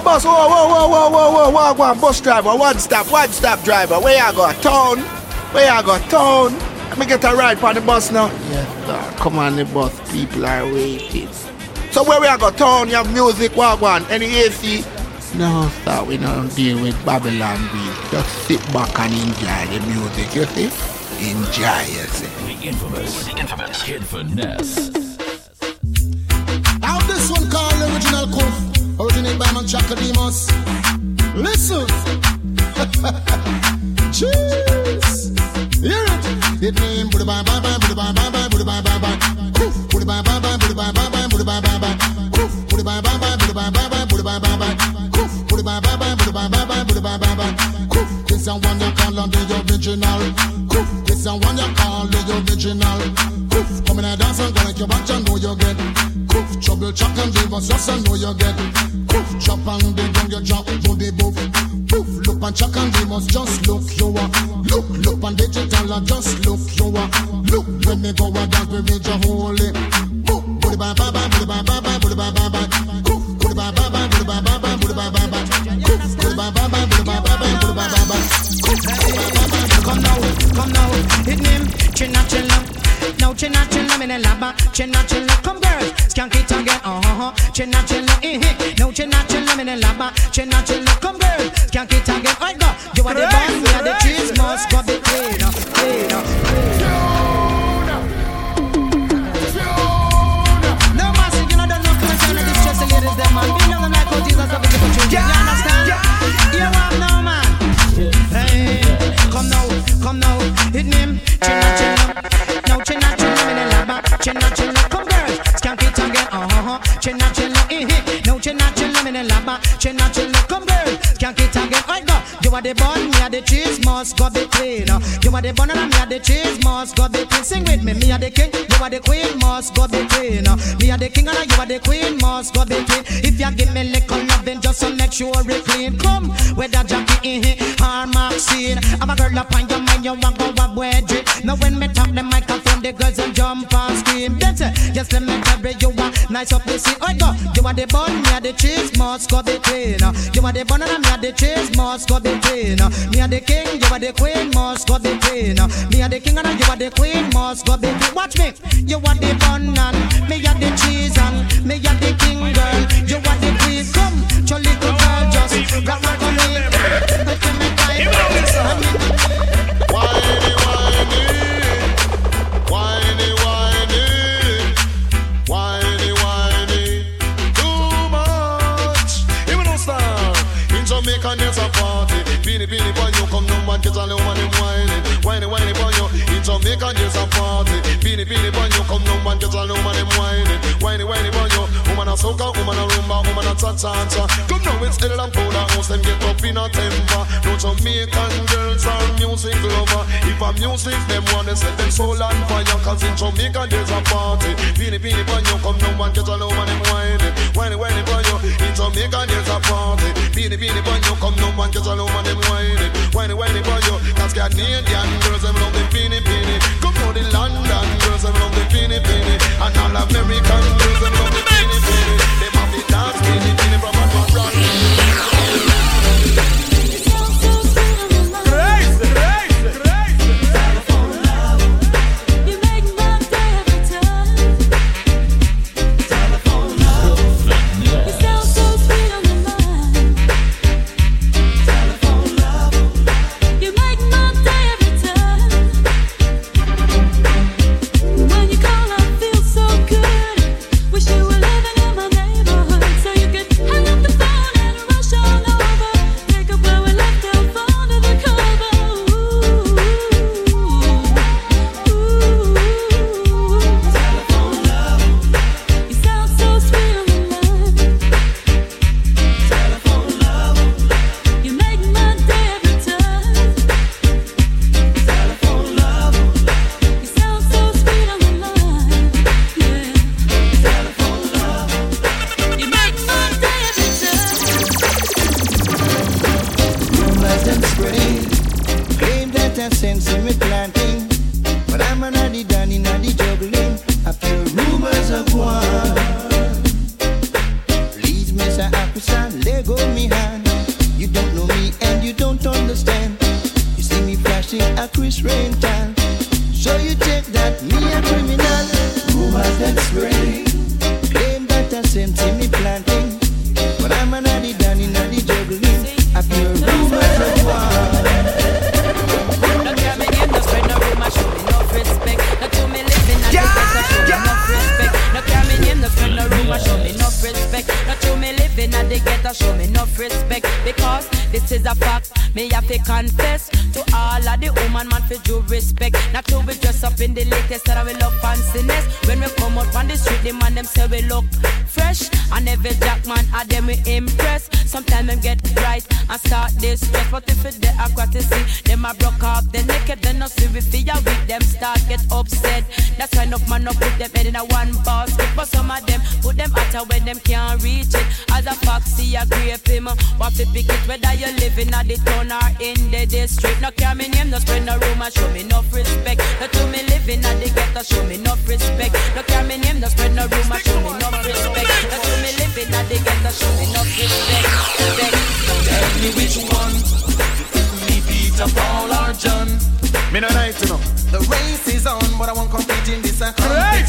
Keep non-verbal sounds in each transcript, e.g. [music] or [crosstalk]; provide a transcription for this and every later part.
Whoa, boss, whoa, whoa, whoa, whoa, whoa, whoa, whoa, whoa, bus driver, one stop, one stop driver. Where you go? Town? Where you go? Town? Let me get a ride on the bus now. Yes, sir. Oh, come on, the bus. People are waiting. So where we are go? Town, you have music, what one? Any AC? No, sir, we don't deal with Babylon beat. Just sit back and enjoy the music, you see? Enjoy, you see. The infamous, the infamous Kid Finesse. How this one called the original Originated by man Chaka Demus. Listen. Cheers. Hear it. It name Buddha bye bye bye Buddha bye bye bye Buddha bye bye bye. Kuf. Buddha bye bye bye Buddha bye bye bye Buddha bye bye bye. Kuf. Buddha bye bye bye Buddha bye bye bye Buddha bye bye bye. Kuf. Buddha bye bye bye Buddha bye bye bye Buddha bye bye bye. Kuf. This a one you call on the original. Kuf. This a one you call the original. Kuf. Come in a dance and go like your back, you know you get. Coof, trouble, chop and give us just I know you get Coof, chop and the young you drop to the boof Poof, look and chuck and give us just look you are Look, look and digital and just look you are Look, when me go a dance we reach you holy Boop, booty ba ba ba, booty ba ba ba, booty ba ba ba Coof, booty ba ba ba, booty ba ba ba, booty ba ba ba Coof, booty ba ba ba, booty ba ba ba, booty ba ba ba Coof, booty ba ba ba, come now, come now Hit him, chin up, chin Yo, chilla, chilla, me la lava. Chilla, chilla, come girls. Skank it and get, uh huh. Chilla, chilla, eh, eh. No, chilla, chilla, me la lava. Chilla, chilla, come girls. Skank it and get, I go. You are the bomb, you are the cheese, must go be clean, clean. watching. You are the bun, me are the cheese, must go between. You are the bun and me are the cheese, must go between. Sing with me, me are the king, you are the queen, must go between. Me are the king and you are the queen, must go between. If you give me little loving, just to make sure it clean. Come, whether Jackie in or Maxine. I'm a girl up on your mind, you want go a wedgie. Now when me tap the microphone, the girls will jump and scream. That's it. Just let me tell you, are nice up the scene. Oh, go. You are the bun, me are the cheese, must go between. You are the bun and me are the cheese, must go between. Me are the king, you are the queen, must go between. Me are the king and you are the queen, must go between. Watch me. You are the bun and me are the cheese and me are the king girl. You are the queen. Come, your little girl, just rock my. Look at me, Whiny, pockets all over them whining, whining, whining on you. In Jamaica, there's a party. Beanie, beanie on you. Come down, pockets all over them whining, whining, whining soca, woman a rumba, woman a cha-cha-cha. Come now, it's Ella and Powder House, them get up in a temper. No Jamaican girls are music lover. If a music, them wanna set them soul on fire. Cause in Jamaica, there's a party. Beanie, beanie, boy, you come no man, get a little man, him whining. Whiny, whiny, boy, you. In Jamaica, there's a party. Beanie, beanie, boy, you come no man, get a little man, him whining. Whiny, whiny, boy, you. Cause Canadian girls, them love the beanie, beanie. Come now, the London girls, them love the beanie, beanie. And all American girls, them love the beanie, Dance, get it in the proper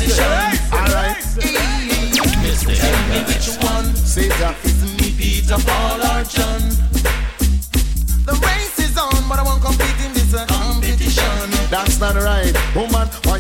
Alright. Tell me which one. Say that. Is me Peter, Paul, or John?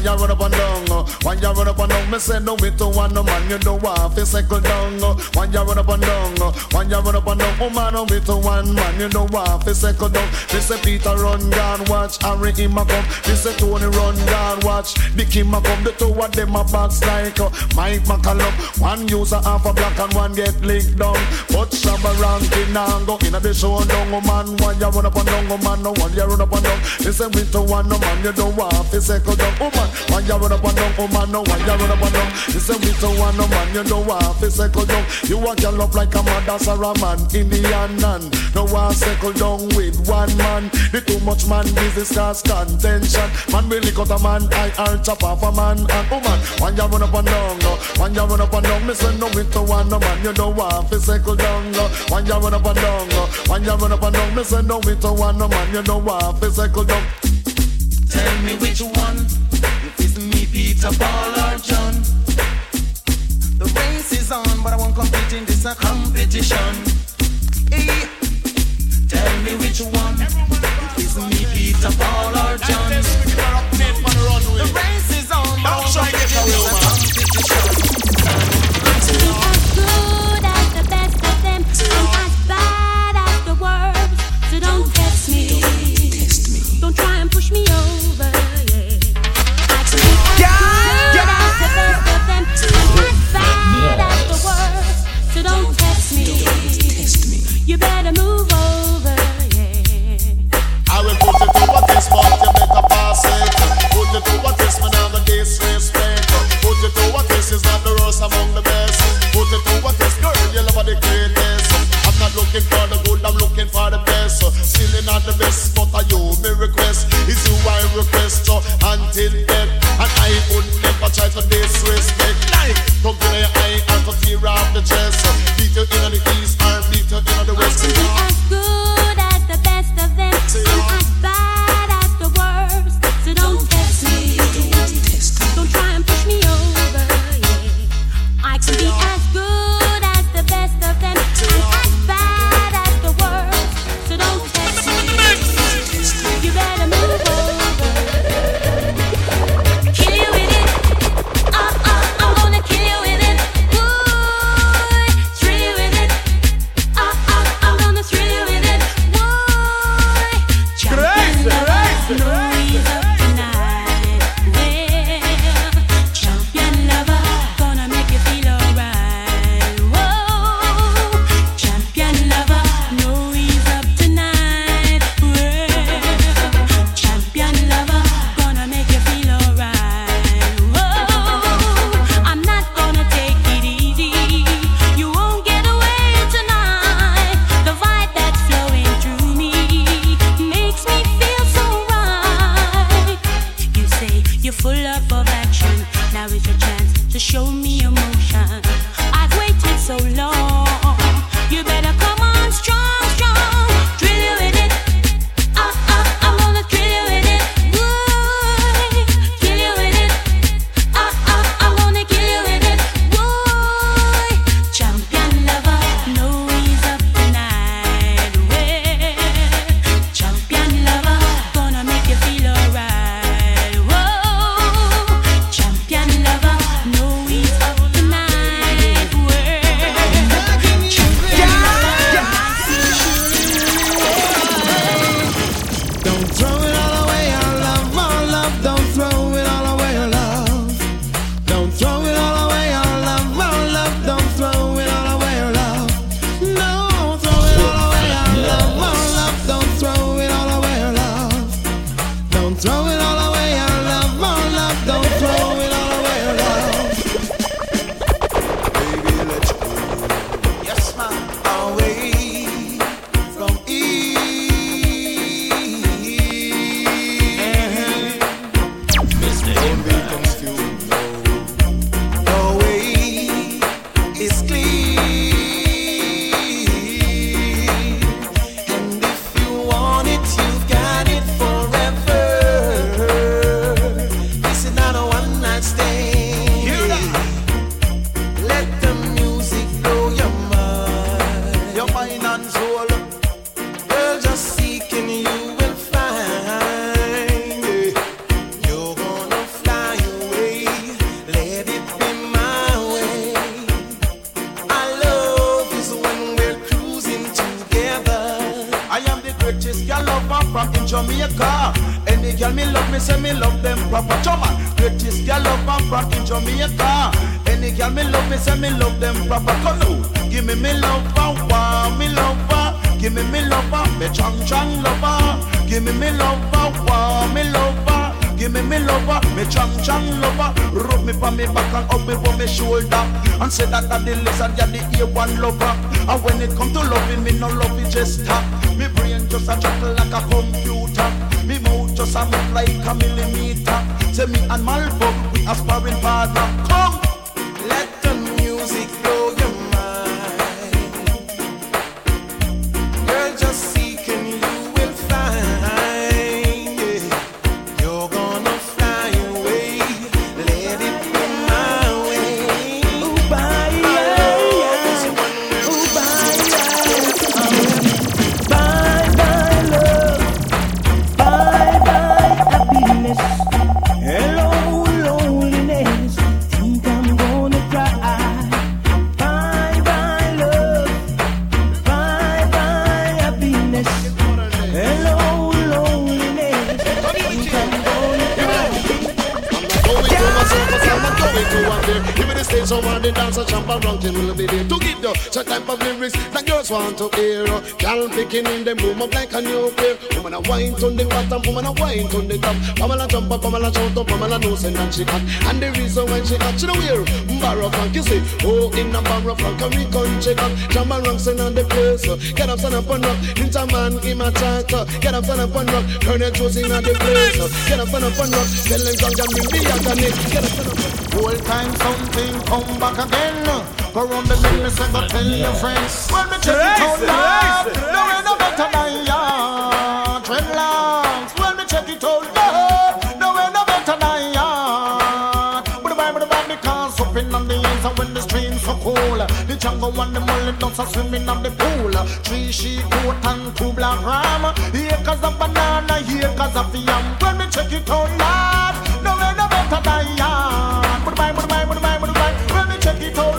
Woman, why you run up and down? Why you run up and down? Me say no me to one no man, you know what? Fi cycle down. Why you run up and down? Why you run up and down? Woman, no me to one man, you know what? Fi cycle down. Me say Peter run gone, watch Harry him a come. Me say Tony run gone, watch Big him a come. The two of them a box like uh, Mike McCallum. One user half a black and one get licked down. But Shabba ranking and go in the show down, oh man. Why you run up and down, oh man? No one you run up and down. Me say me to one no man, you don't want fi cycle down, oh man. Why you run up and down, oh man? No, why you run up and down? Me say me to one no man, you don't want fi cycle down. You want your love like a man, that's a man, Indian man. No one cycle down with one man. The too much man business cause contention. Man really cut a man, I are chop off a man. And oh man, when you run up and down, no. when you run up and down, me say no me to one no man, you don't want fi cycle down. No. When you run up and down, no. when you run up and down, me say no me to one no man, you don't want fi cycle down. Tell me which one. If it's me, Peter, Paul, or John. The race is on, but I won't compete in this competition. Hey. Tell me which one. If it's me, Peter, Paul, or John. The race is on, but I won't compete in this a competition. As good as the best of them, I'm as bad as the worst. So don't test me. Don't try and push me over. You better move over. Yeah. I will put it over this but you better pass it. Put it over this man I'm a. Put over this is not the worst among the best. Put it over this girl, you the greatest. I'm not looking for the good, I'm looking for the best. Still not the best, but I you me request. The dancer, jump around, till will be there to give you some type of lyrics that girls want to hear. Girl picking in them boom up like a nuclear. Woman a wine on the bottom, woman a wine on the top. Pamela jump up, Pamela shout up, Pamela knows and she hot. And the reason why she hot, she know wear barrow funk. You see, oh in a barrow funk, a country come. Jump around, sing on the place. Get up, stand up and rock. Ninjaman, him a chat. Get up, stand up and rock. Turn it juice in the place. Get up, stand up and rock. Tell them drunk and bring the agony. Get up, stand up Whole time something come back again. Go round the business and go tell your friends. When me check it out loud, no way no better than ya. Dreadlocks. When me check it out loud, no way no better than ya. But the Bible, the Bible, because up in on the ends and when the streams so cool. The jungle and the mullet dogs are swimming on the pool. Three sheep coat and two black ram. Acres of banana, acres of yam. When me check it out loud, no way no better than ya. Bible, the Bible, the Bible, the Bible. When me check it out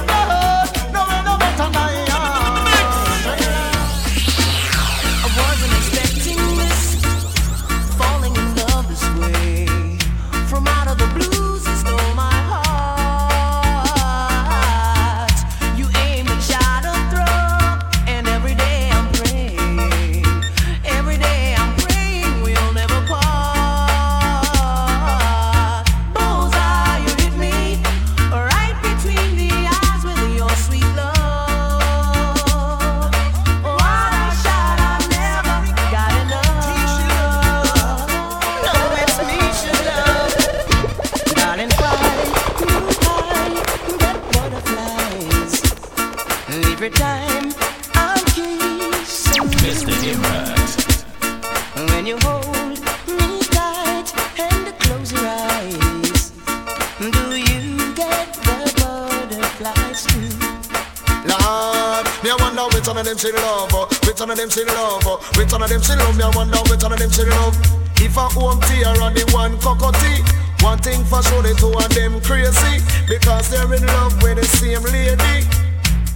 of them she love, which one of them she love, which one of them she love. Me I wonder which one of them she love. If I home tear and the one cockatoo, one thing for sure the two of them crazy because they're in love with the same lady.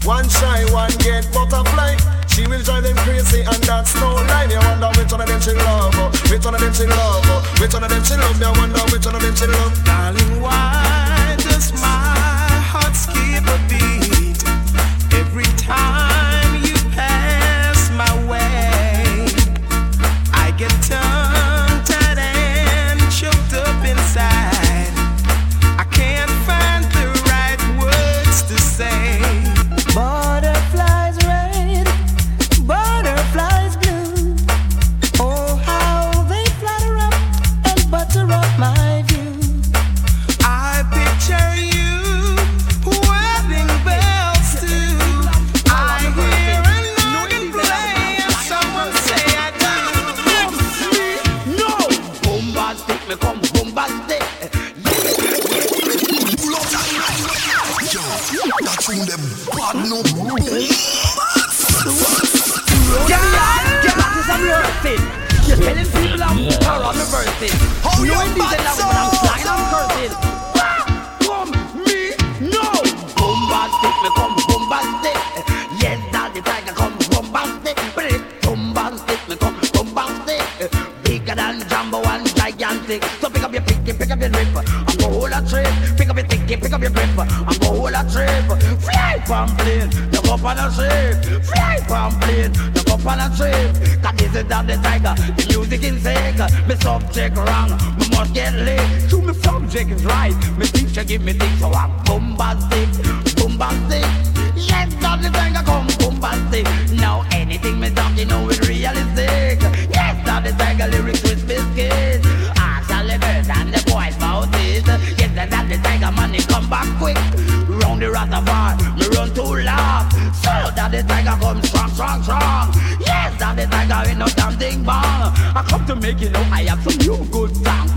One shy, one get butterfly. She will drive them crazy and that's no lie. Me wonder which one of them she love, which one of them she love, which one of them she love. Me wonder which one of them she love. Darling, why does my heart skip a beat every time subject wrong, me must get lit. To me subject is right. Me teacher give me things, so I'm bombastic, bombastic. Yes, daddy tiger come bombastic. Now anything me talk, you know it's realistic. Yes, daddy tiger lyrics with biscuits. Ask all the birds and the boys about it. Yes, that the tiger money come back quick. Round the Rastafari, me run too loud. So daddy tiger come strong, strong, strong. Yes, daddy tiger ain't no damn bang. I come to make you know I have some new good song.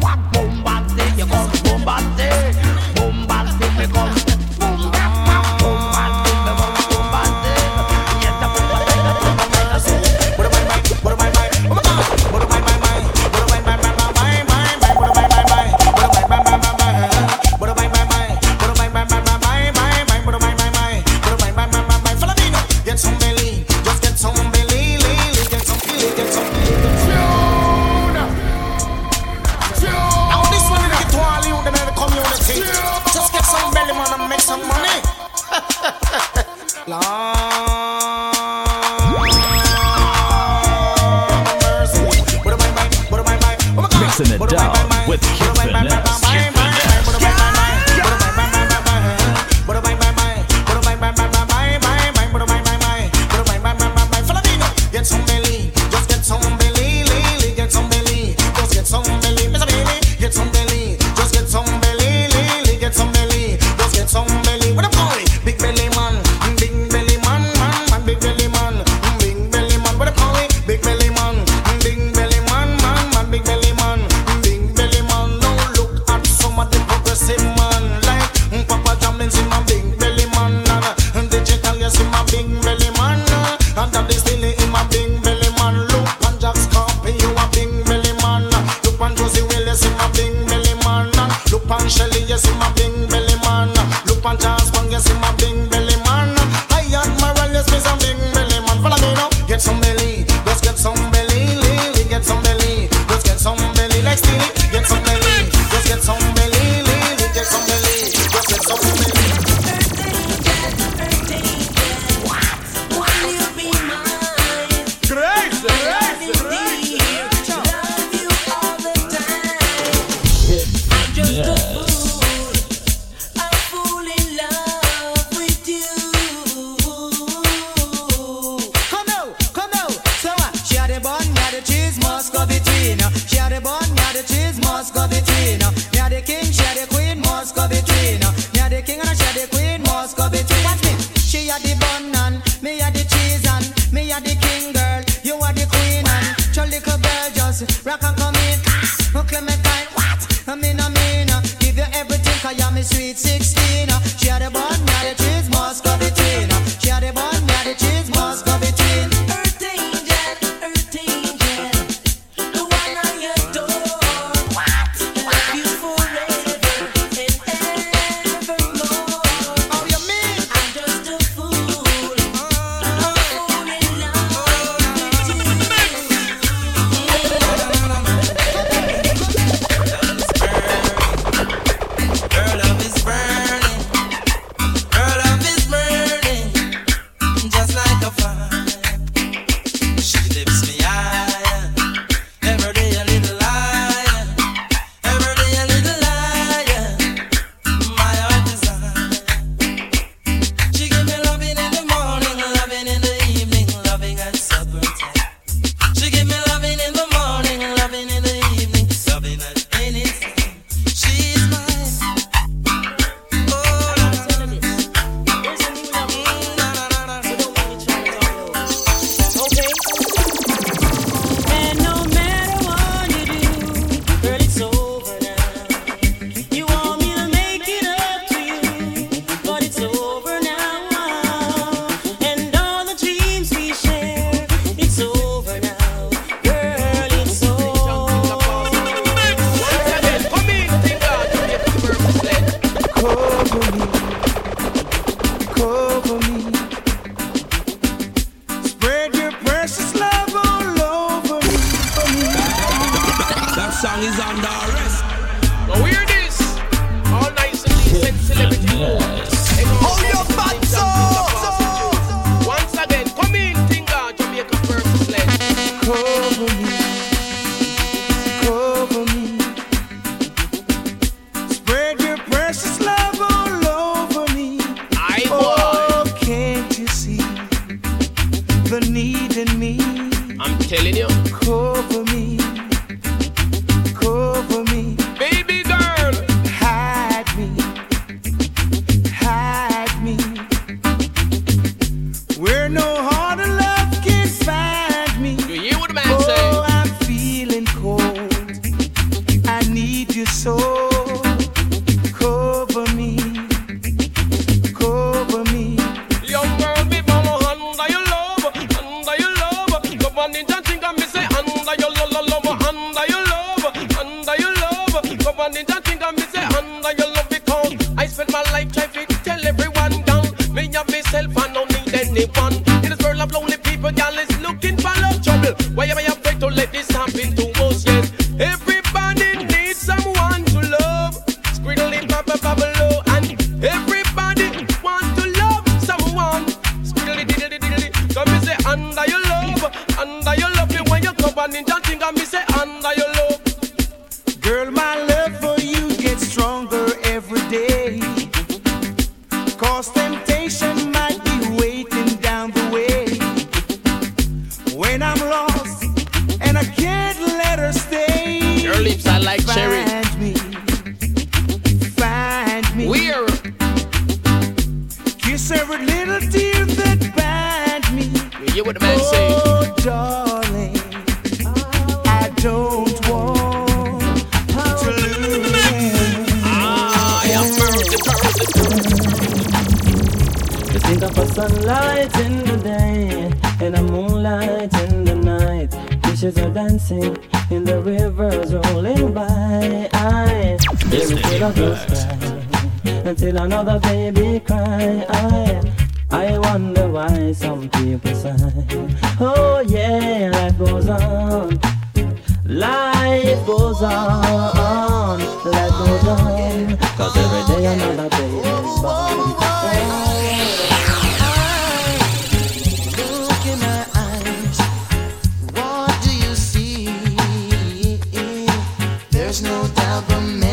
sunlight in the day and the moonlight in the night. Fishes are dancing in the rivers rolling by. I baby a girl's until another baby cry. I I wonder why some people sigh. Oh yeah, life goes on. Life goes on. Life goes on. Cause every day another day is born.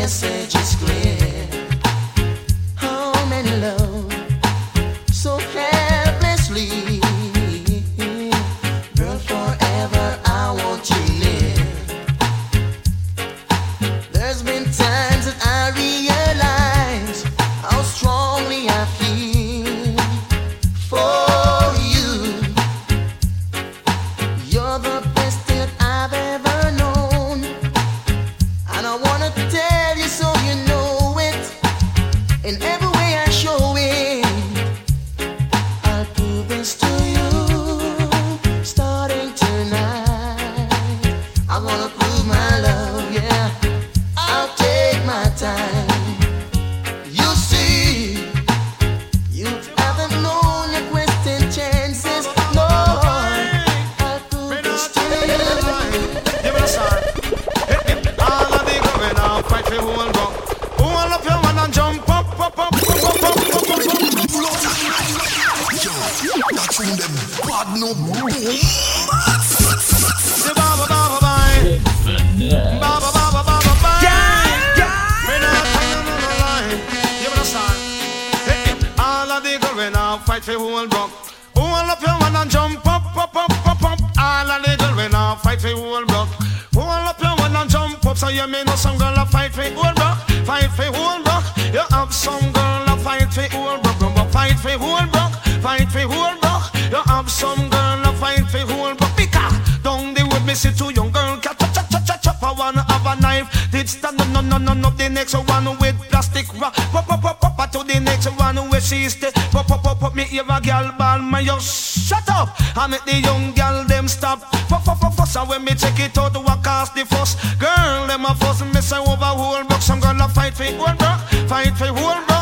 message. whole broke. Hold up your one and jump up, up, up, up, up. All a little when I fight for whole broke. Hold up your one and jump up, so you may know some girl a fight for whole broke, fight for whole broke. You have some girl a fight for whole broke, but fight for whole broke, fight for whole broke. You have some girl a fight for whole broke. Because down the road me see two young girl catch chop chop chop chop chop. I wanna have a knife. Did stand no no no no no. The next one with plastic wrap. Pop pop pop where she used eh? pop pop pop pop me ear a girl ball, man you shut up! I make the young girl them stop. Pop, pop, fuss fuss and when me check it out walk cast the fuss. Girl them a fuss me say over whole box I'm gonna fight for whole box, fight for whole box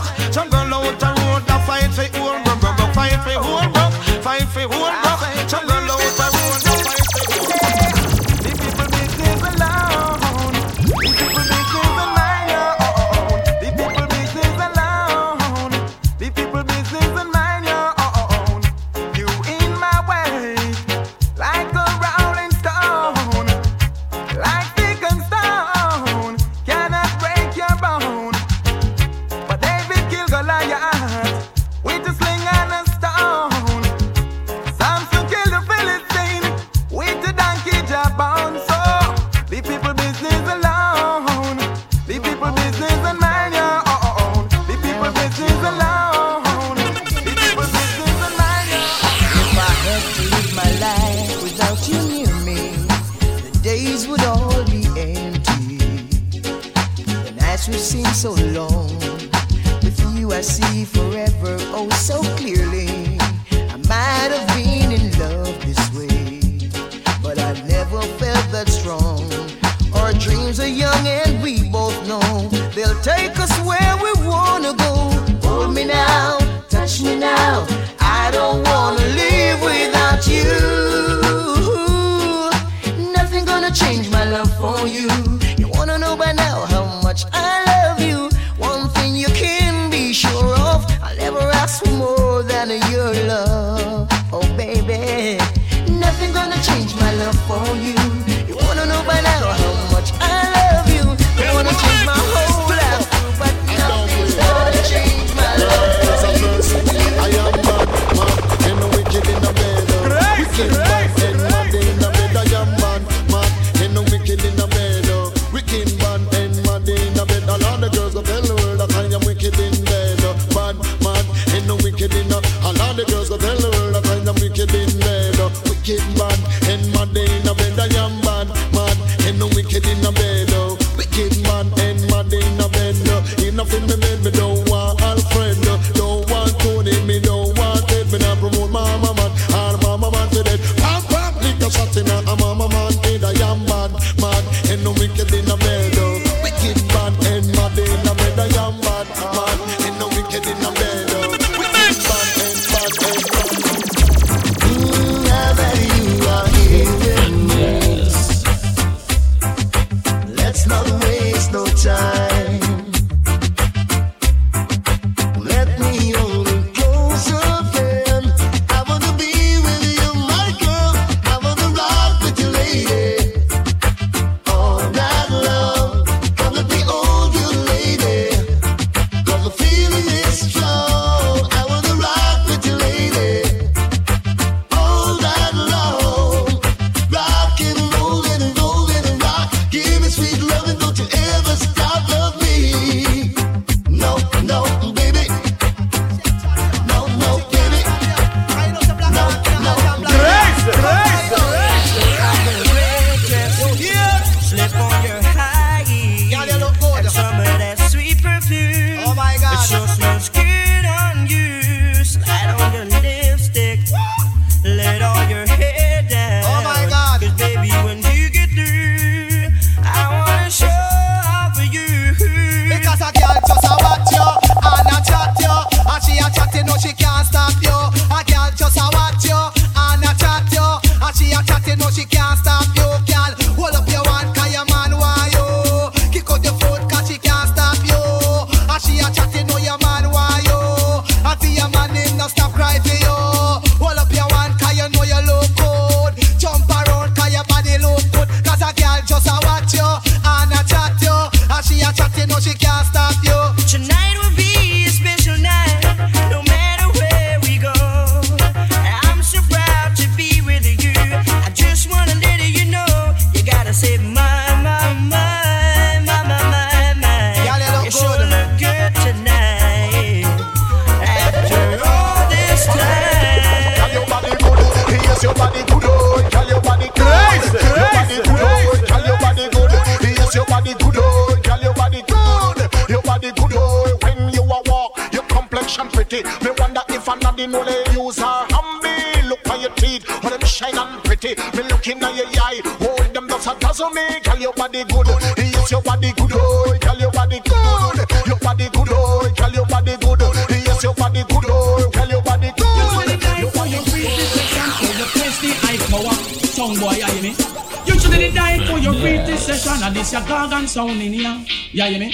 Yeah, you mean?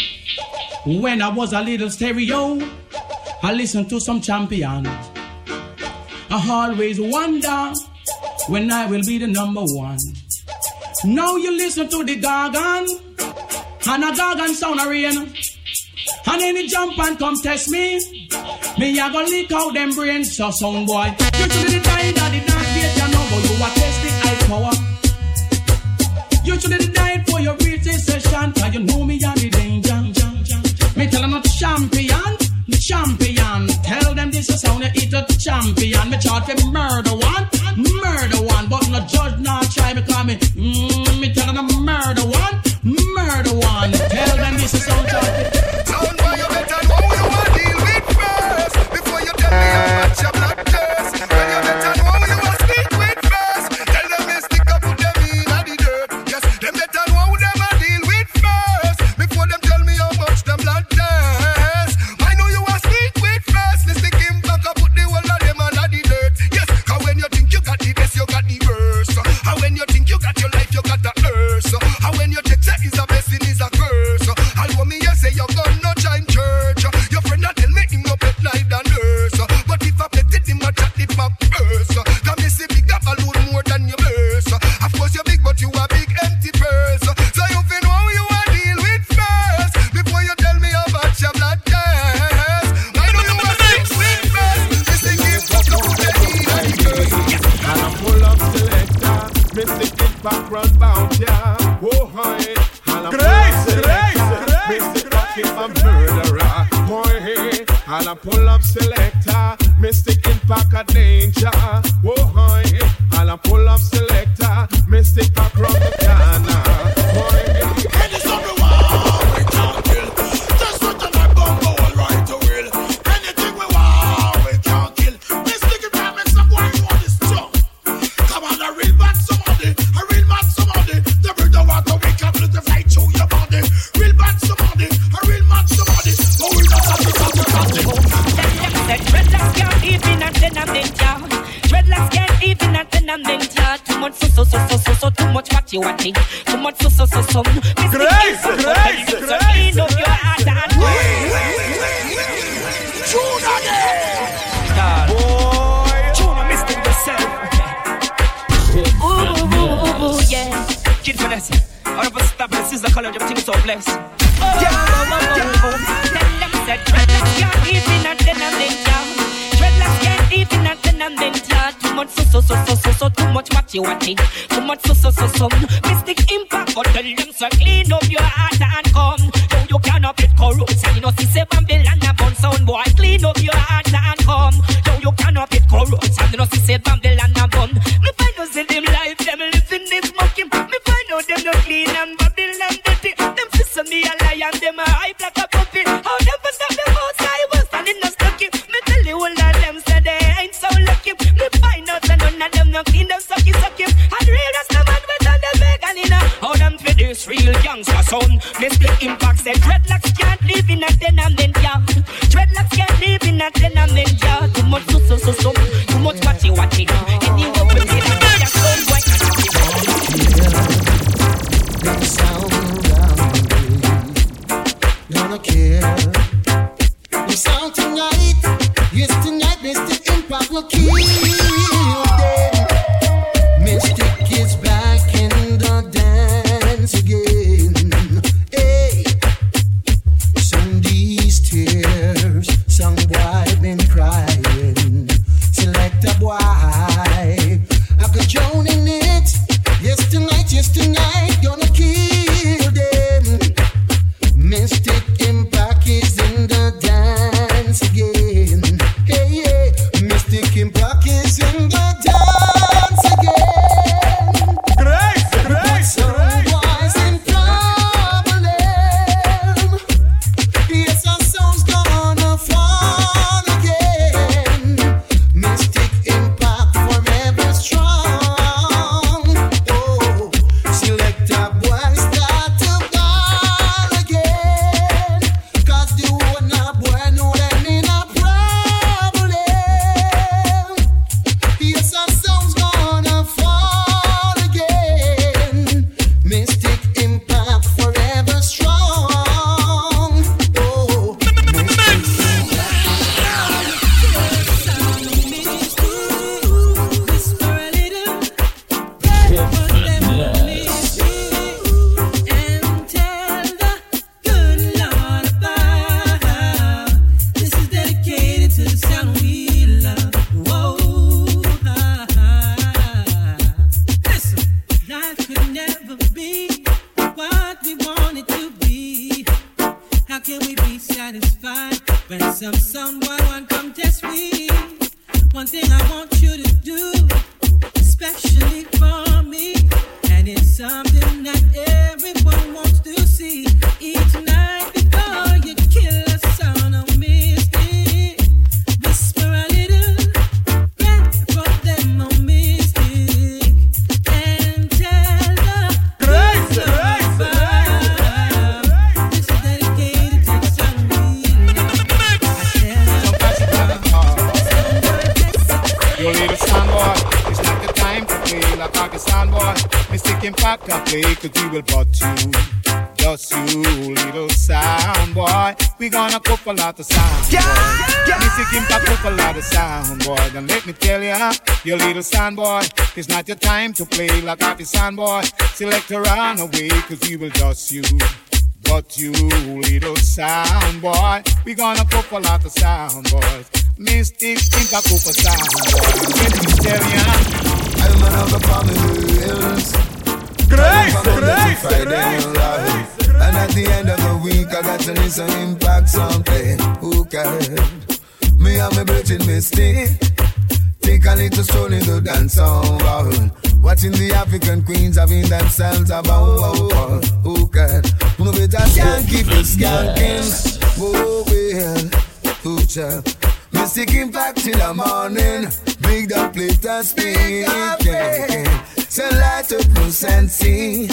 When I was a little stereo, I listened to some champion. I always wonder when I will be the number one. Now you listen to the gargan, and a gargan sound a rain. And any jump and come test me, me I gonna leak out them brains. So sound boy, murder one, murder one, but no judge can't live in a tenement town. Dreadlocks can't live in a tenement yard. Too much so so so so so so too much what you want. Too much so so so so. Mystic impact, but tell them so clean up your heart and come. No, you cannot get corrupt. I know see seven bill and a bun sound boy. Clean up your heart and come. No, you cannot get corrupt. I know see seven bill. sun. They split impacts and dreadlocks can't live in a tenement yard. Dreadlocks can't live in a tenement yard. Too much so so so so. Too much watchy watchy. time to play like artisan boy. Select a runaway, cause we will dust you. But you little sound boy, we gonna cook a lot of sound boys. Mystics think I cook a sound boy. Get mysterious. I'm another promise. Grace, grace, grace, grace. And at the end of the week, I got to listen impact something. Who cares? Me and my bridging mystic Take a little stone in the dance hall. Watching the African queens having themselves a bow wow Who can? Who no better? Can keep us skanking? Oh well, who shall? Mystic back till the morning. Big the plate and speak So light up no sensing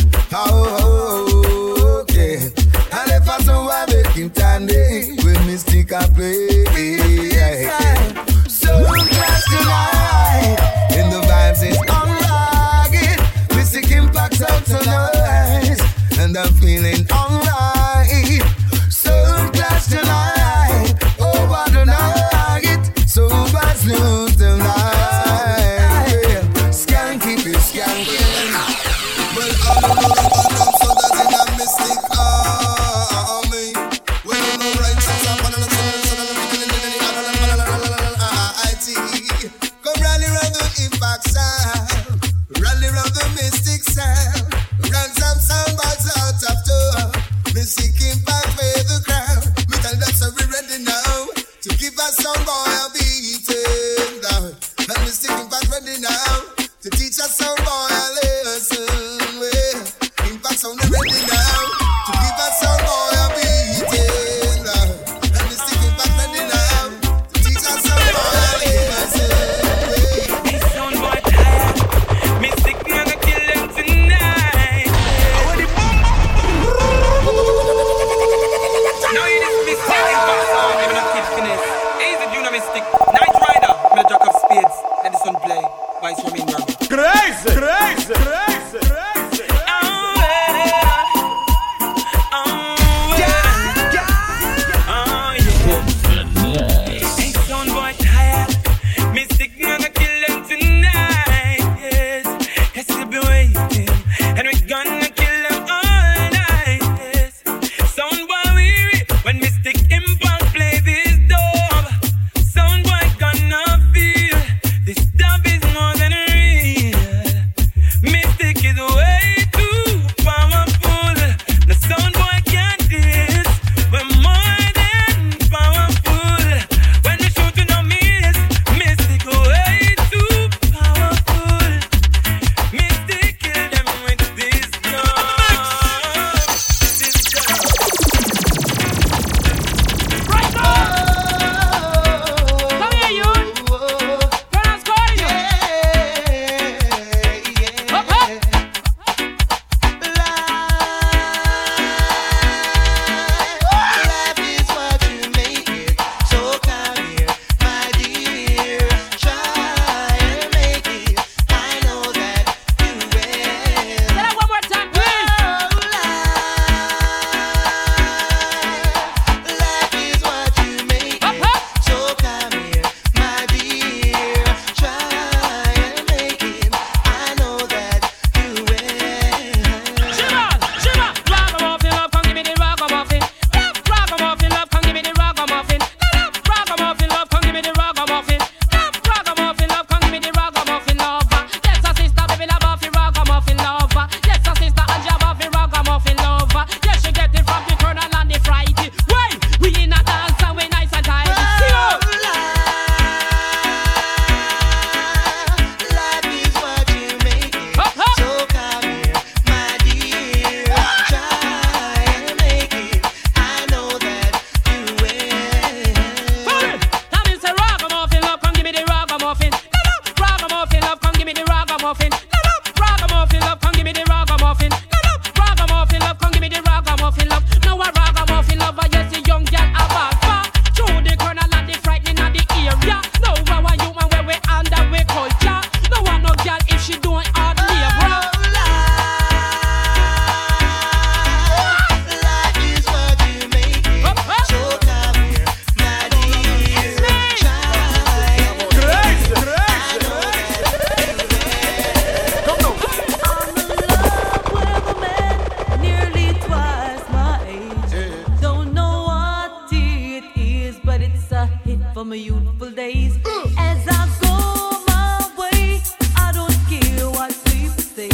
my youthful days. Mm. As I go my way, I don't care what people say.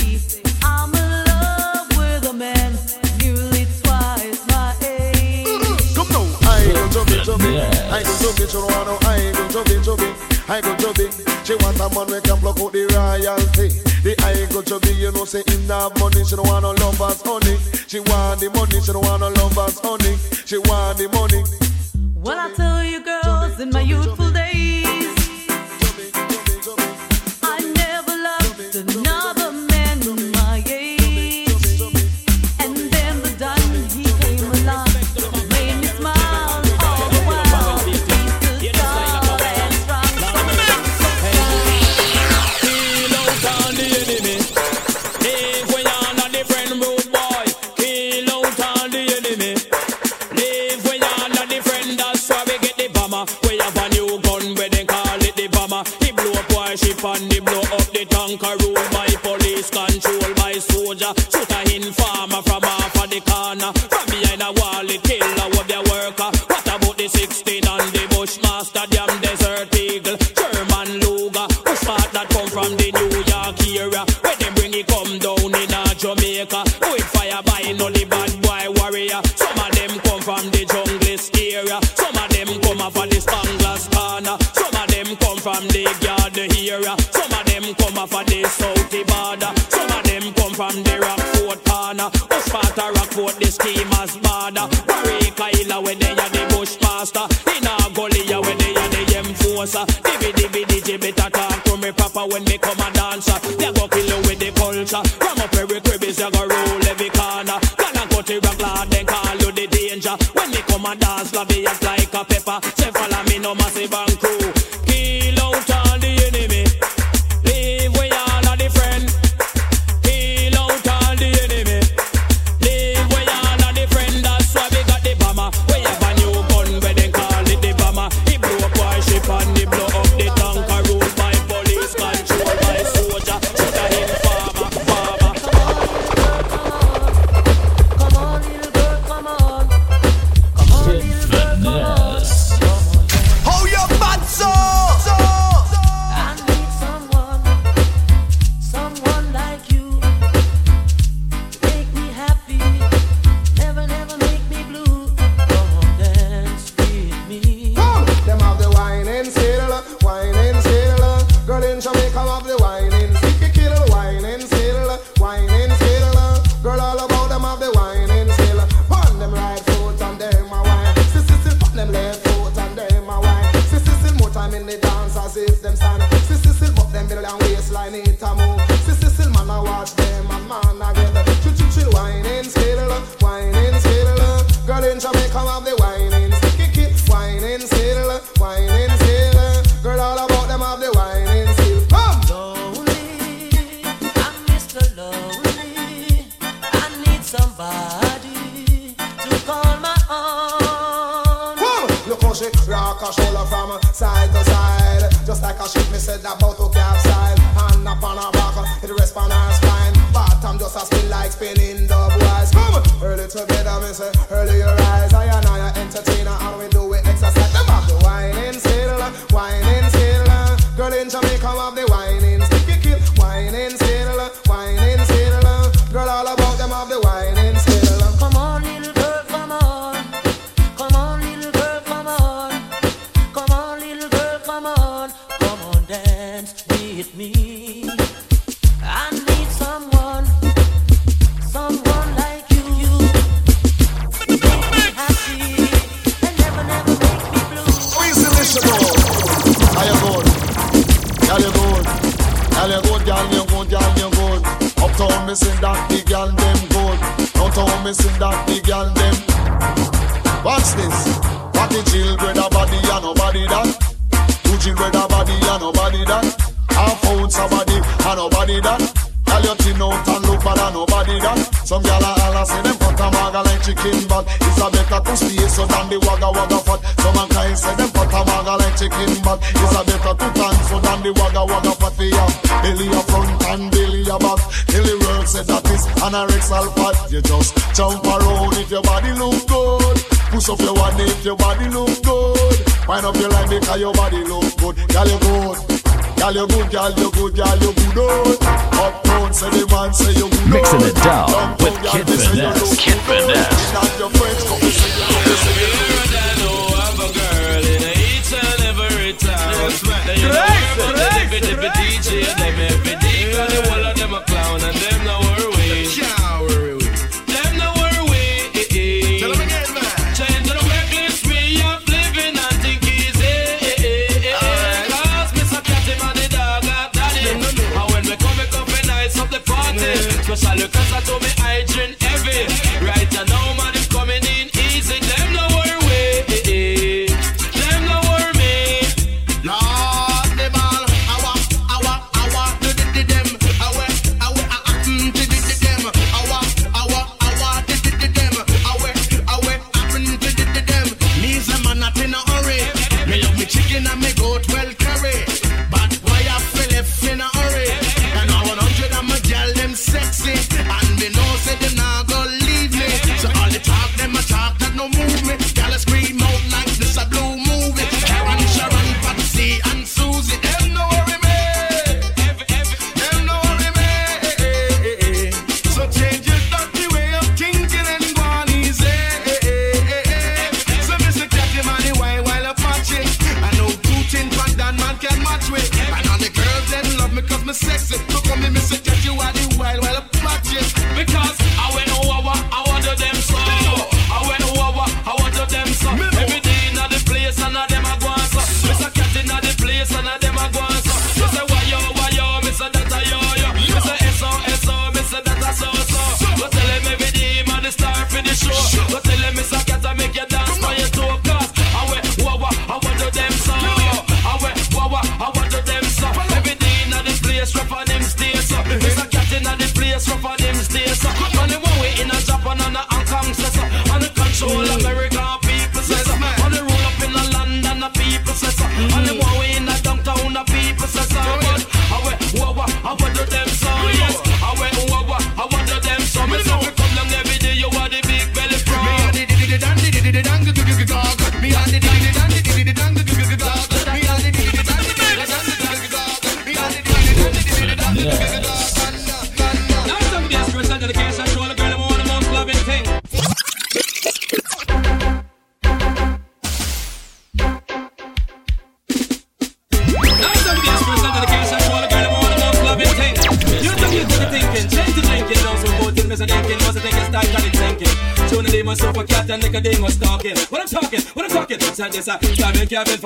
I'm in love with a man nearly twice my age. Mm. Come on, I go chubby chubby, I go chubby churwano, I go chubby chubby, I go chubby. She want a man we can block out the royalty. The I go be, you know, say in that money, she don't want no lovers, honey. She want the money, she don't want no lovers, honey. She want the money. Girl, you good, girl, you good, girl, you good. Uptown, me see that the girl them good. Downtown, me see that the girl them. Watch this. Party children, a body and nobody that. Two children, a body and nobody that. Half ounce a body and nobody that. All your chin out and look better nobody done. Some gyal are all say them cut a maga like chicken but It's a better to stay so than the wagga wagga fat. Some a guy say them cut a maga like chicken but It's a better to tan so than the wagga wagga fat. They have belly a front and belly a back. Till the world said that is anorexal fat. You just jump around if your body look good. Push up your one if your body look good. Wind up your line because your body look good. Girl, you good. Girl, you good, girl, you good, girl, you good. Oh. Uptown, say the man say you good. Mixing it down Downtown, with girl, Kid they Finesse. Kid good. Finesse. Not your friends come and say you look good. I know I'm a girl in each and every town. Then you know Crazy, about the dippy dippy DJ, them every day. Cause the whole of them a clown and them no Special I told me I drink heavy.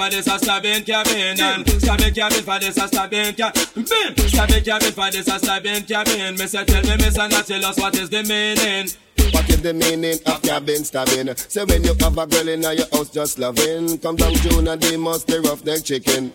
For this a stabbing cabin and stabbing cabin for this a stabbing cabin. Stabbing cabin for this a stabbing cabin. Mister tell me, Mister not tell us what is the meaning. What is the meaning of cabin stabbing? Say when you have a girl in your house just loving, come down June and they must be rough neck chicken.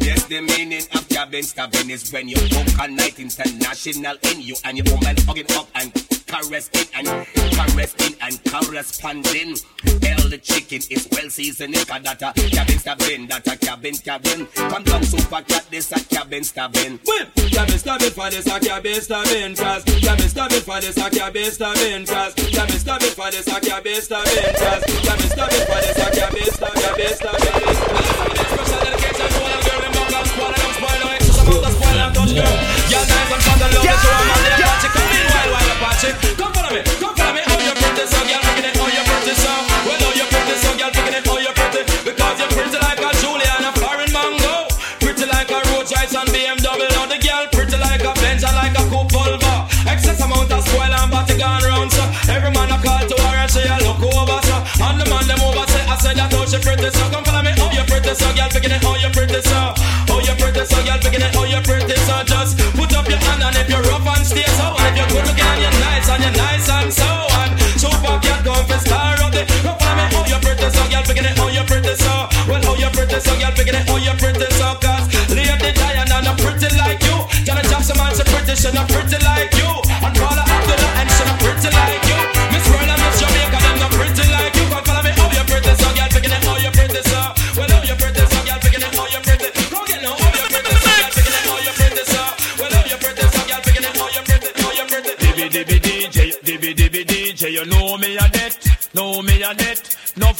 Yes, the meaning cabin stabbing is when you book a night international in you and your woman hugging up and caressing and caressing and corresponding. Hell, the chicken is well seasoned. That a cabin stabbing, that a cabin cabin. Come down super cat, this a cabin stabbing. Well, cabin stabbing for this a cabin stabbing cause cabin stabbing for this a cabin stabbing cause cabin stabbing for this a cabin stabbing cause cabin stabbing for this a cabin stabbing cabin stabbing. Girl. Nice and fun, the love is your man, they watch it, come in you watch it. Come follow me, come follow me, how you pretty so, girl, making it, how you pretty so. Well, how you pretty so, girl, making it, how you pretty, because you're pretty like a Julia a foreign mango, pretty like a Rolls Royce and BMW. Now the girl pretty like a Benz and like a coupe. Excess amount of spoil and body gone round so every man a call to her and she a look over so and the man them so girl picking it how you pretty so cause lady Diana not pretty like you Janet Jackson man she pretty she not pretty like you and Paula Abdullah and she not pretty like you Miss World and Miss Jamaica them not pretty like you come follow me how you pretty so girl picking it how you pretty so well how you pretty so picking it how you pretty so so Dibby dibby DJ, dibby dibby DJ, you know me a debt. No me a net.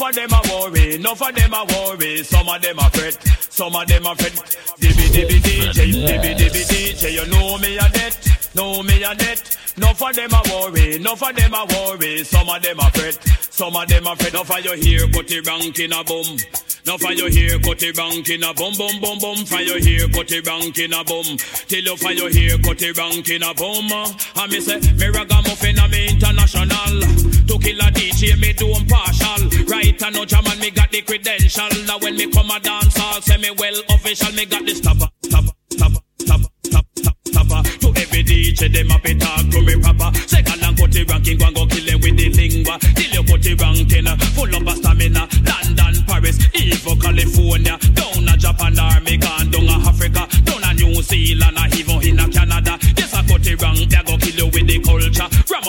No for them a worry. No for them a worry. Some of them a fret. Some of them a fret. Dibby dibby DJ. Dibby dibby DJ. You know me a net. No me a net. No for them a worry. No for them a worry. Some of them a fret. Some of them a fret. No for your hair cut it rank in a bum. No for your hair cut it rank in a bum bum bum bum. For your hair cut it rank in a bum. Till you for your hair cut it rank in a bum. Uh, and me say me ragamuffin me international. To kill a DJ me do partial. Right no jam and me got the credential. Now when me come a dance hall say me well official. Me got the stopper stopper stopper. To every DJ them a be talk to me proper. Second and cut it ranking go and go kill them with the lingua. Till you cut it ranking full of stamina. California, down a Japan, army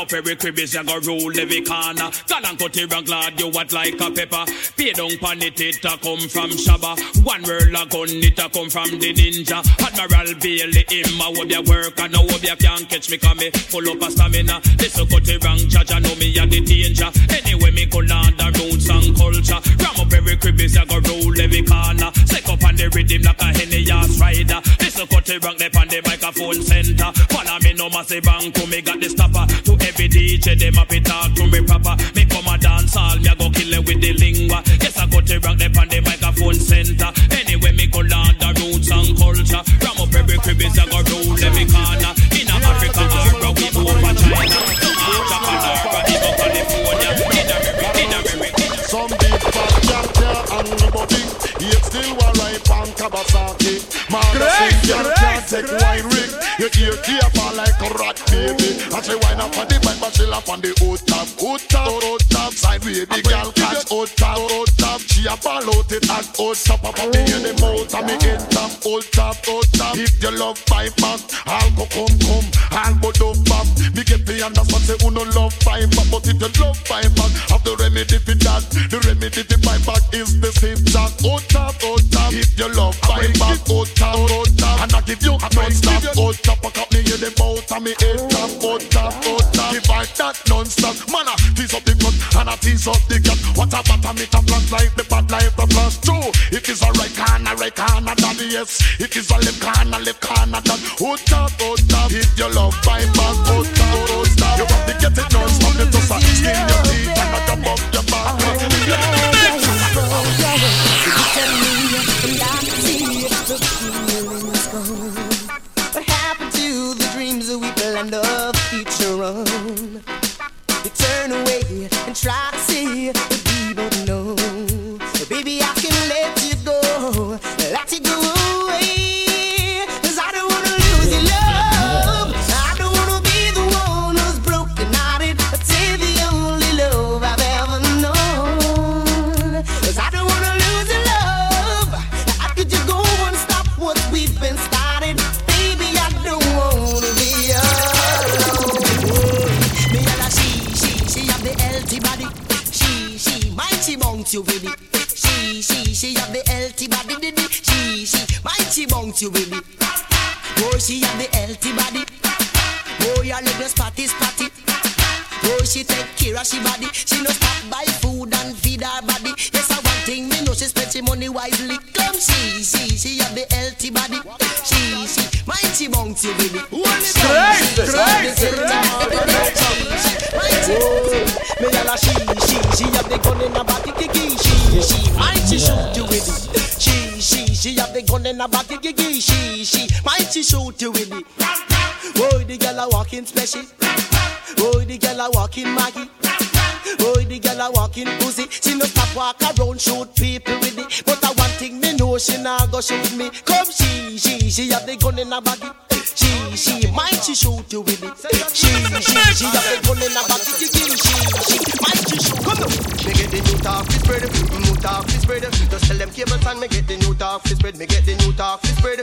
up every crib, is you go rule every corner. Gal and cut it wrong, glad you what like a pepper. Pay down pan it, it a come from Shabba. One world a gun, it a come from the ninja. Admiral Bailey, him a hope you work, and no hope you can't catch me, come me full up a stamina. This a cut it wrong, judge, I know me a the danger. Anyway, me go land the roots and culture. Ram up every crib, is you go rule every corner. Stick up on the rhythm like a henny ass rider. This a cut it wrong, they on the microphone center. Follow me no massive bang to me got the stopper. To every DJ, them up it talk to me proper. Me come a dance all, me a go kill it with the lingua. Yes, I cut it wrong, they on the microphone center. Anyway, me go land the roots and culture. Ram up every crib, is you go rule every corner. In Africa, or we over China. Japan, or even California. In America, in America. Some big fat there and the body Yet still one ripe on Man, I think you can't take wine ring. You hear careful like a rat baby. And she wine up on the bike but she laugh on the hood top Hood top, hood top. Side the girl catch hood top, hood top. She a ball out it and hood top. Up on me in the mouth and me in top Hood top, hood top. If you love pipe back I'll go come come. I'll go do back Me get the understand say who no love pipe back But if you love pipe back Have the remedy for that. The remedy for pipe back is the same jack Hood top, hood top If you love pipe back oh, Hood top, hood oh, top And I give you a non-stop Hood top I cut me in the mouth and me head top Hood oh, top, hood top Give I that non-stop Man I tease up the cut and I tease up the cat What a bottom it a flat like the bad life the flash True, it is a right corner, right corner that yes. It is a left corner, left corner that Hood top, hood top If you love pipe shoot you with it. Oh, the girl a walking special. Oh, the girl a walking Maggie. Oh, the girl a walking pussy. She no stop walk around shoot people with it. But I one thing me know she nah go shoot me. Come she, she, she have the gun in her body. She, she, might she shoot you with it. She, she, she have the gun in her body. She, she, she, might she shoot. Come on. Me get the new talk fi spread, mm, new talk fi spread. Just tell them cable time me get the new talk fi spread. Me get the new talk fi spread,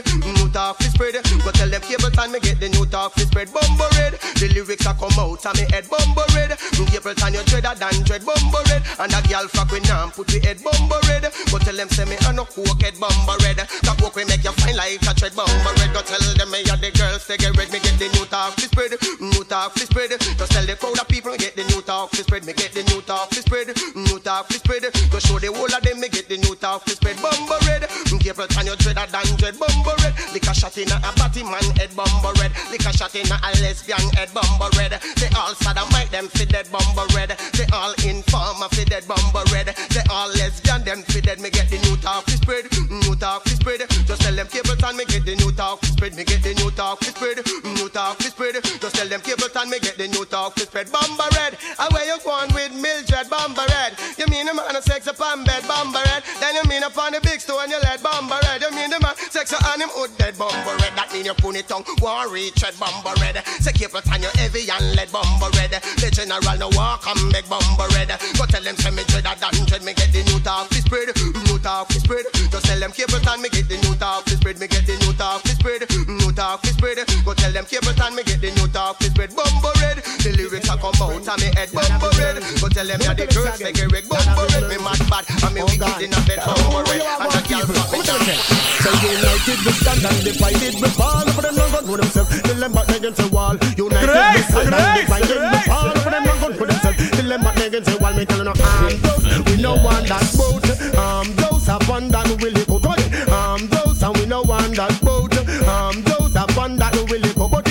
cable time me get the new talk fi spread. Bumbo red, the lyrics a come out of me head. Bumbo red, cable time you dreader than dread. Bumbo red, and a girl fuck with nam put we head. Bumbo red, go tell them say me a no coke head. bumper red. Top walk we make you fine like a tread bumper red. Go tell them me and the girls they get red. Me get the new talk fi spread, new talk fi spread. Just tell the crowd of people get the new talk fi spread. Me get the new talk fi spread, new talk fi spread. Go show the whole of them me get the new talk fi spread. Bumper red, careful turn your dread than dread. Bumper red, lick a shot in a batty man head bumper red. Lick a shot in a lesbian head bumper red. They all sodomite them fi dead bumper red. They all informer fi dead bumper red. They all lesbian them fi dead. Me get the new talk fi spread, new talk fi spread. Just tell them Capleton me get the new talk fi spread. Me get the new talk fi spread, new talk fi spread. Just tell them Capleton me get the new talk fi spread. Bumper red, and where you going with Mildred bumper red? You mean the man a sex upon bed bumper red? Then you mean upon the big stone you let bumper red? You mean the man sex on him hood dead bumper red? That mean you put it tongue one reach red bumper red. Say Capleton you heavy and lead bumper red. The general no walk and make bumper red. Go tell them say me dread a dan dread me get the new talk fi spread, new talk fi spread. Just tell them Capleton me get the new talk fi spread. Me get the new talk fi spread, new talk fi spread. Go tell them Capleton me get the new talk fi spread. Bumper red, the lyrics a come out of me head bumper red. Go tell them yeah the girls make it red bumper red. Me mad bad and me wicked in a bed bumper red. And the girls got me down. So united we stand and divided we fall. For them not for themselves, till them back against the wall. United we stand and divided we fall. For them not for themselves, till them back against the wall. Me tell you no arm those, we no want that boat. Arm those have fun that will go to. Arm those and we no want that boat.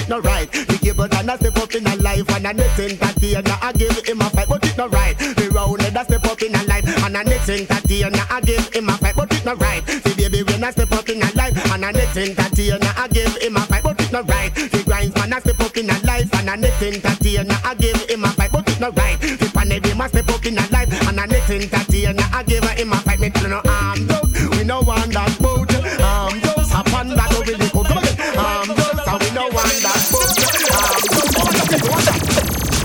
It no right. The cable and a step up in a life and a next entertainer I give him a fight, but it no right. The round a step up in a life and a next entertainer I give him a fight, but it no right. The baby when I step up in a life and a next entertainer I give him a fight, but it no right. The grinds man a step up in a life and a next entertainer I give him a fight, but it no right. The panel must step up in a life and a next entertainer I give him a fight. Me tell no arm those, we no want that.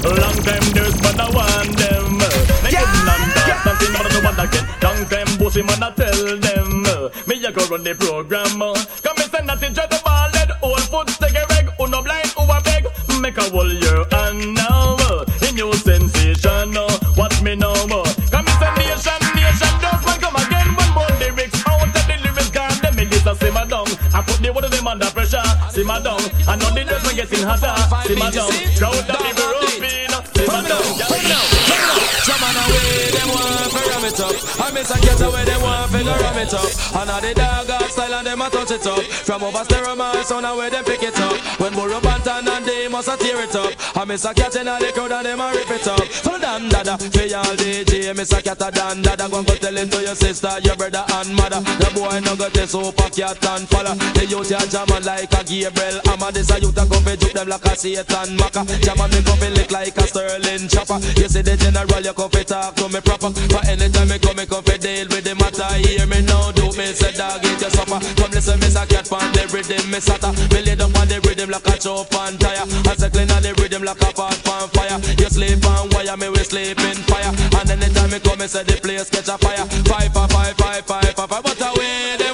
Long time there's but I want them. Make it non-stop, something about the one that get. Long time bossy man I tell them. Me a go run the program. Come and send that in the ball head. All foot take a reg. Who no blind, who a beg. Make a whole year and now. A new sensation. Watch me now. Come and send nation, nation. Just man come again. One more lyrics out of the lyrics. God, them me this a simmer down. I put the of them under pressure. Simmer down. I know the dress man getting hotter. Simmer down. Crowd that people roping. Simmer down. Some man away, them want to ram it up. I miss a get away, them want to ram it up. And now the dog got style and them a touch it up. From over stereo man, sound away them pick it up. When Buju Banton and they must a tear it up. I miss a cat in the crowd and them a rip it up. For dan dada, for y'all DJ, miss a cat a dan dada. Go go tell it to your sister, your brother and mother. The boy no got this super cat and follow. The youth ya jamming like a Gabriel. I'm a this a youth a come fi juke them like a Satan Maka. Jamming me come fi lick like a Sterling chopper. You see the general, you come fi talk to me proper. For anytime me come, me come fi deal with the matter. Hear me now, do me say dog it your suffer. Come listen, me say cat pan the rhythm, me sata. Me lay down on the rhythm like a chop and tire. I say clean on the rhythm like a pot pan fire. You sleep on wire, me we sleep in fire. And anytime me come, me say the place catch a fire. Five, five, five, five, five, five, five. But away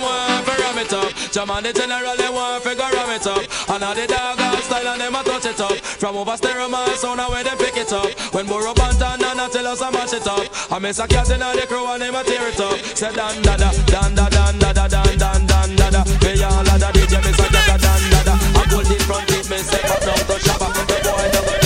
it up. Jam the general, they want fi go ram it up. And now the dog style and them a touch it up. From over stereo man, sound away them pick it up. When Buju Banton and I tell us I mash it up. I miss a cat in the crew and them a tear it up. Say dan da da, dan da dan da da dan dan dan da da. Me all a da DJ miss a cat a dan da da. I pull the front it, me step up down to shabba. The boy never Me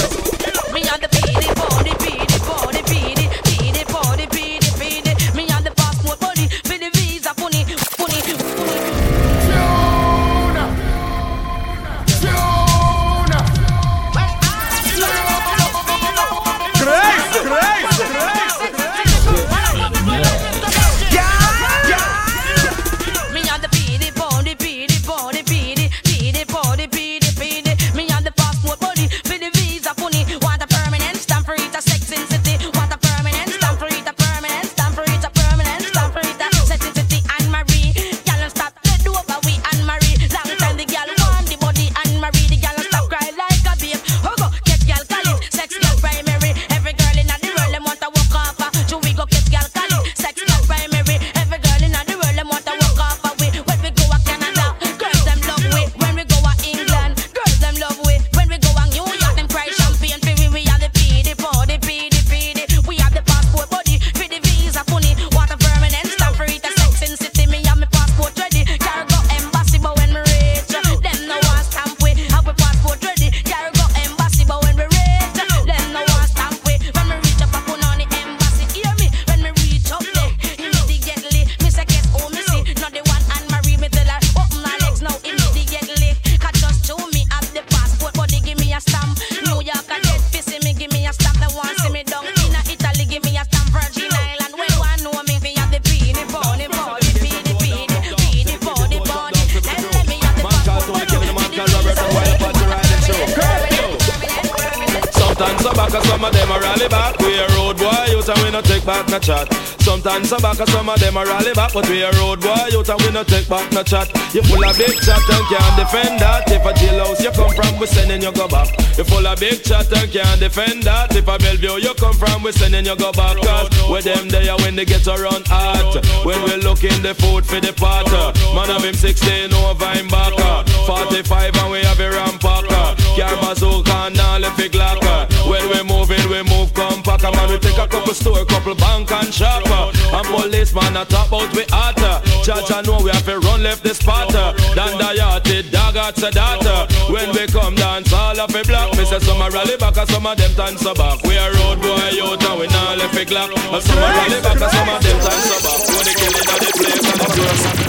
no take back no chat. You full of big chat and can't defend that. If a jailhouse you come from, we sending you go back. You full of big chat and can't defend that. If a Bellevue you come from, we sending you go back. Cause with them there when they get around hot. When we looking the food for the pot. Man have him 16 over him back. 45 and we have a rampacker. Car bazooka and all if glocker. When we moving, we move compact. Man, we take a couple store, couple bank and shop. And policeman a top out we hotter. Judge I know we spot. Dan the yachty, dog at data. When we come dance, all of a block. Me say some a rally back and some of them dance so back. We a road boy out and we not left a glock. And some a rally back and some of them dance so back. When they killing at the place and the.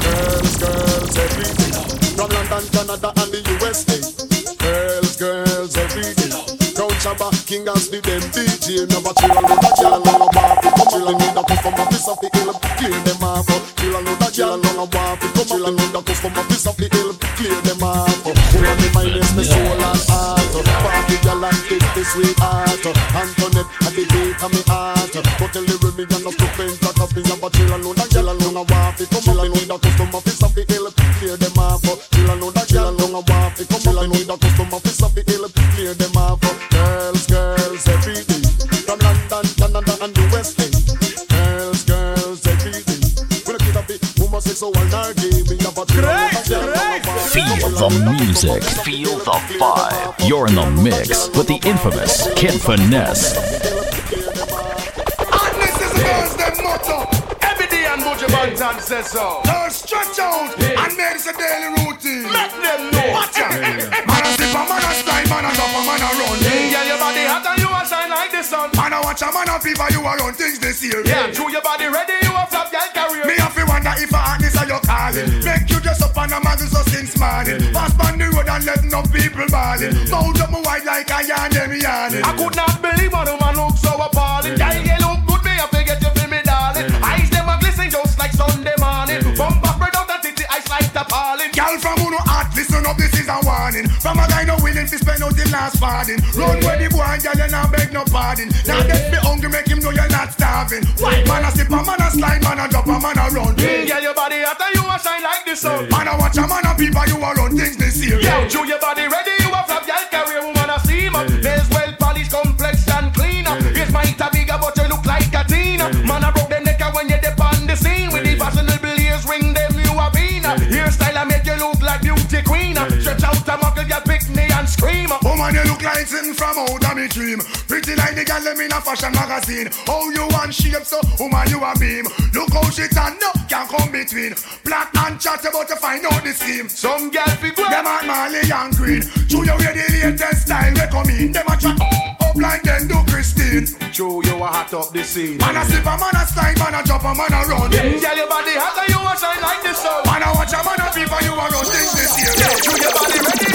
Girls, girls, every day. From London, Canada, and the USA. Girls, girls, every day. Crown Shabba, King as the them DJ. Never chill on the chill piece of the hill. Clear them off. Me mind is my soul and heart. Party gal and take the sweetheart. Antoinette at the beat of me heart. But tell the Remy and the stupid that up in your chill on the chill on the bar. Come chill on the customer, piece of the music, feel the vibe. You're in the mix with the infamous Kid Finesse. And this is the girls, them motto. Every day and Buju Banton says so. Girls, stretch out and make this a daily routine. Make them know. Watch out. [laughs] Man a slip, a man a slide, man a jump, a man a run. Hey, girl, your body hot and you a shine like the sun. Man a watch a man a fever, you a run things this year. Yeah, true, your body ready, you a flap, girl, career. Me have to wonder if I a hotness are your calling. Make you dress up on a muzzle so since morning. Pass on the road and let no people balling. Mount up my white like a yarn, them yarning. I could not believe one woman look so appalling. Girl, you listen up, this is a warning. From a guy no willing to spend out the last farthing. Run where the boy, girl, you not beg no pardon. Now get me hungry, make him know you're not starving. Why? Man a slip, a man a slide, man a drop, a man a run. Mm, girl, your body and you a shine like the sun. Man a watch a man a people, you a run things this year. Yeah, true, your body ready, scream. Oh you look like sitting from out of me dream. Pretty like the girl them in a fashion magazine. Oh, you want shape, so oh, woman you a beam. Look how she turn up, can come between. Black and chat about to find out the scheme. Some girl fi go. Them are Marley and Green. True, you wear the latest style we come in. Them a try up like them do Christine. True, you a hot up the scene. Man a slip, a man a slide, man a jump, a man a run. Yeah, girl, your body hot and you a shine like the sun. Man a watch a man a people, you a run things this year. Yeah, true, your body ready,